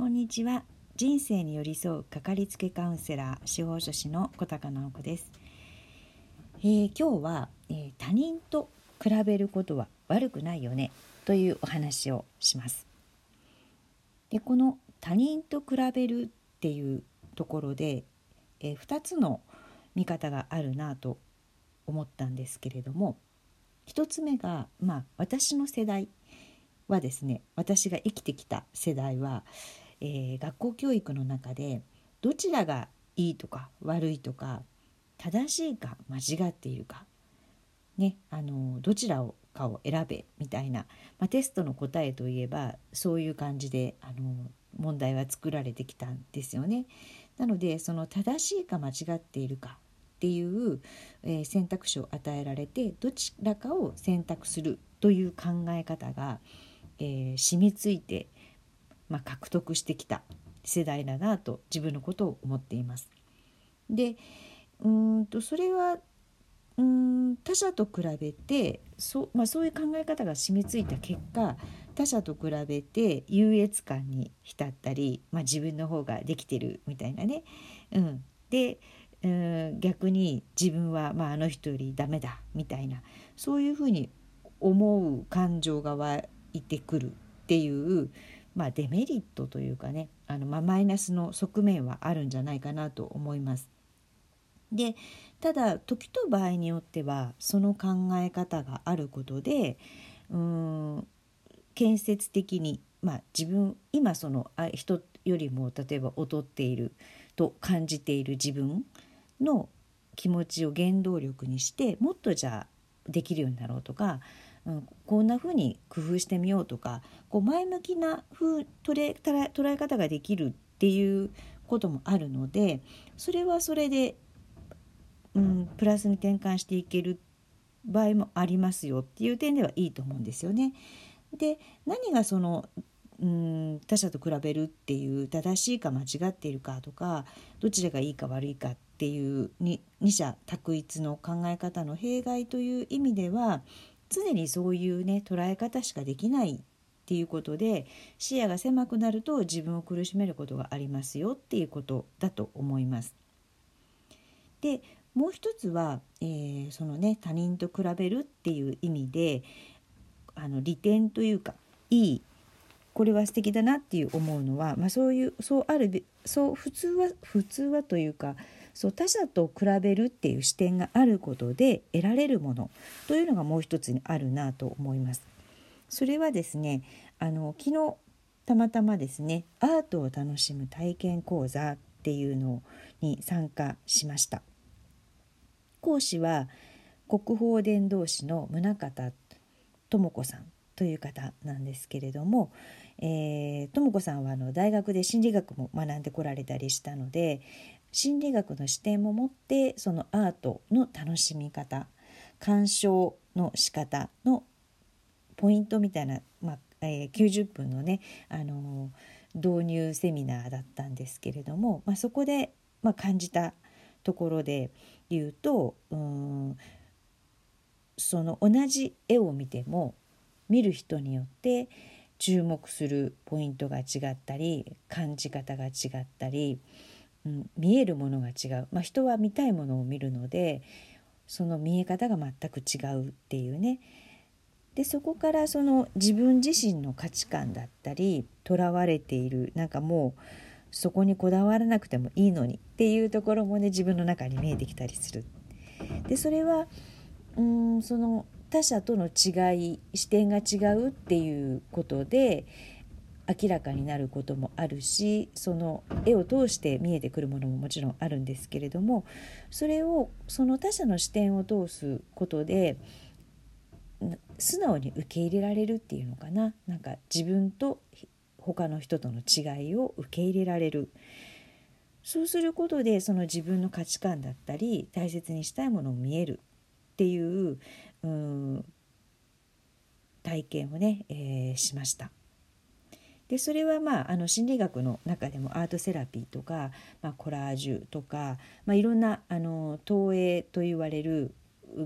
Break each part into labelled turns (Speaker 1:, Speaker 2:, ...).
Speaker 1: こんにちは。人生に寄り添うかかりつけカウンセラー司法書士の小高直子です、えー、今日は、えー、他人と比べることは悪くないよねというお話をします。でこの他人と比べるっていうところで、えー、2つの見方があるなと思ったんですけれども1つ目がまあ私の世代はですね私が生きてきた世代は、えー、学校教育の中でどちらがいいとか悪いとか正しいか間違っているか、ね、あのどちらをかを選べみたいな、まあ、テストの答えといえばそういう感じであの問題は作られてきたんですよね。なのでその正しいか間違っているかっていう、えー、選択肢を与えられてどちらかを選択するという考え方が、えー、染みついてまあ、獲得してきた世代だなと自分のことを思っています。でうんとそれはうん他者と比べてそ,、まあ、そういう考え方が染みついた結果他者と比べて優越感に浸ったり、まあ、自分の方ができてるみたいなね。うん、でうん逆に自分は、まあ、あの人よりダメだみたいなそういうふうに思う感情が湧いてくるっていうまあ、デメリットというかねあの、まあ、マイナスの側面はあるんじゃないかなと思います。でただ時と場合によってはその考え方があることでうん建設的に、まあ、自分今そのあ人よりも例えば劣っていると感じている自分の気持ちを原動力にしてもっとじゃあできるようになろうとかうん、こんな風に工夫してみようとかこう前向きな風捉え捉え方ができるっていうこともあるのでそれはそれで、うん、プラスに転換していける場合もありますよっていう点ではいいと思うんですよね。で何がそのうん他者と比べるっていう正しいか間違っているかとかどちらがいいか悪いかっていう二者択一の考え方の弊害という意味では常にそういうね捉え方しかできないっていうことで視野が狭くなると自分を苦しめることがありますよっていうことだと思います。でもう一つは、えー、そのね他人と比べるっていう意味であの利点というかいいこれは素敵だなっていう思うのは、まあ、そういうそうあるそう普通は普通はというかそう他者と比べるっていう視点があることで得られるものというのがもう一つにあるなと思います。それはですねあの昨日たまたまですねアートを楽しむ体験講座っていうのに参加しました。講師は国宝伝道師の宗像智子さんという方なんですけれども、えー、智子さんはあの大学で心理学も学んでこられたりしたので心理学の視点も持ってそのアートの楽しみ方鑑賞の仕方のポイントみたいな、まあえー、90分のね、あのー、導入セミナーだったんですけれども、まあ、そこで、まあ、感じたところで言うとうんその同じ絵を見ても見る人によって注目するポイントが違ったり感じ方が違ったりうん、見えるものが違う、まあ、人は見たいものを見るのでその見え方が全く違うっていうね。でそこからその自分自身の価値観だったりとらわれている。なんかもうそこにこだわらなくてもいいのにっていうところもね自分の中に見えてきたりする。でそれはうんその他者との違い視点が違うっていうことで明らかになることもあるしその絵を通して見えてくるものももちろんあるんですけれどもそれをその他者の視点を通すことで素直に受け入れられるっていうのかななんか自分と他の人との違いを受け入れられるそうすることでその自分の価値観だったり大切にしたいものを見えるっていう体験をね、えー、しました。でそれはまああの心理学の中でもアートセラピーとか、まあ、コラージュとか、まあ、いろんなあの投影と言われる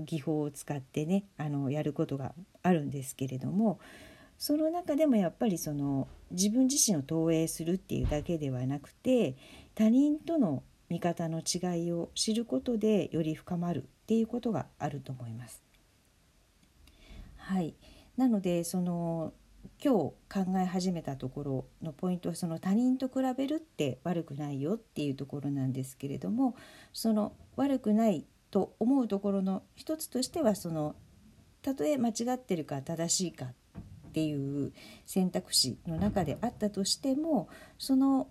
Speaker 1: 技法を使ってねあのやることがあるんですけれどもその中でもやっぱりその自分自身を投影するっていうだけではなくて他人との見方の違いを知ることでより深まるっていうことがあると思います。はい、なのでその今日考え始めたところのポイントはその他人と比べるって悪くないよっていうところなんですけれどもその悪くないと思うところの一つとしてはそのたとえ間違ってるか正しいかっていう選択肢の中であったとしてもその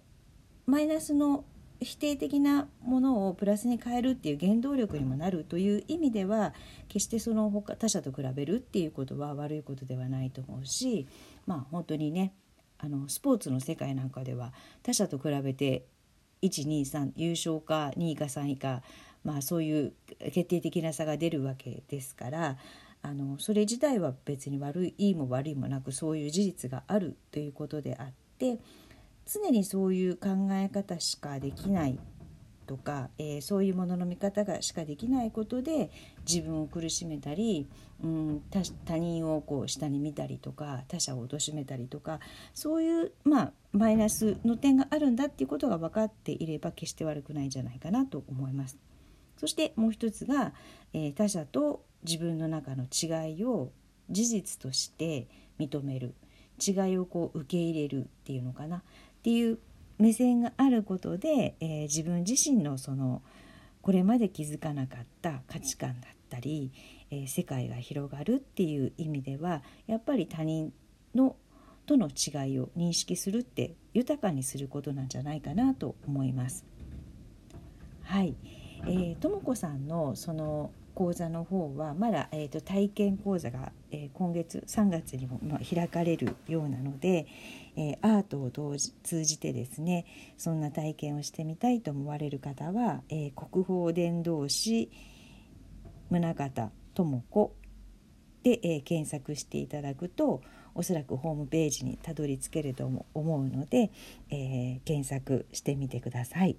Speaker 1: マイナスの否定的なものをプラスに変えるっていう原動力にもなるという意味では決してその他他者と比べるっていうことは悪いことではないと思うしまあ本当にねあのスポーツの世界なんかでは他者と比べて123優勝か2位か3位か、まあ、そういう決定的な差が出るわけですからあのそれ自体は別に悪いいいも悪いもなくそういう事実があるということであって常にそういう考え方しかできないとか、えー、そういうものの見方がしかできないことで自分を苦しめたり、うん、他人をこう下に見たりとか他者を貶めたりとかそういう、まあ、マイナスの点があるんだっていうことが分かっていれば決して悪くないんじゃないかなと思います。そしてもう一つが、えー、他者と自分の中の違いを事実として認める違いをこう受け入れるっていうのかなっていう目線があることで、えー、自分自身のそのこれまで気づかなかった価値観だったり、えー、世界が広がるっていう意味ではやっぱり他人のとの違いを認識するって豊かにすることなんじゃないかなと思います。はい、えー、とも子さんのその講座の方はまだ、えーと、体験講座が、えー、今月3月にも、まあ、開かれるようなので、えー、アートを通じてですねそんな体験をしてみたいと思われる方は、えー、国宝伝道師宗像智子で、え、検索していただくとおそらくホームページにたどり着けると思うので、え検索してみてください。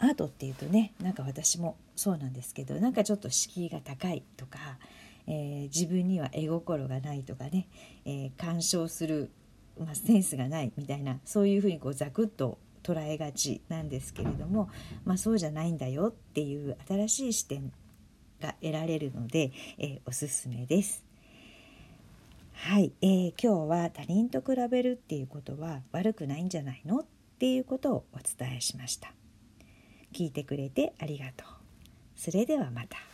Speaker 1: アートっていうとねなんか私もそうなんですけどなんかちょっと敷居が高いとか、えー、自分には絵心がないとかね、えー、鑑賞する、まあ、センスがないみたいなそういうふうにこうザクッと捉えがちなんですけれども、まあ、そうじゃないんだよっていう新しい視点が得られるので、えー、おすすめです。はい、えー、今日は他人と比べるっていうことは悪くないんじゃないのっていうことをお伝えしました。聞いてくれてありがとう。それではまた。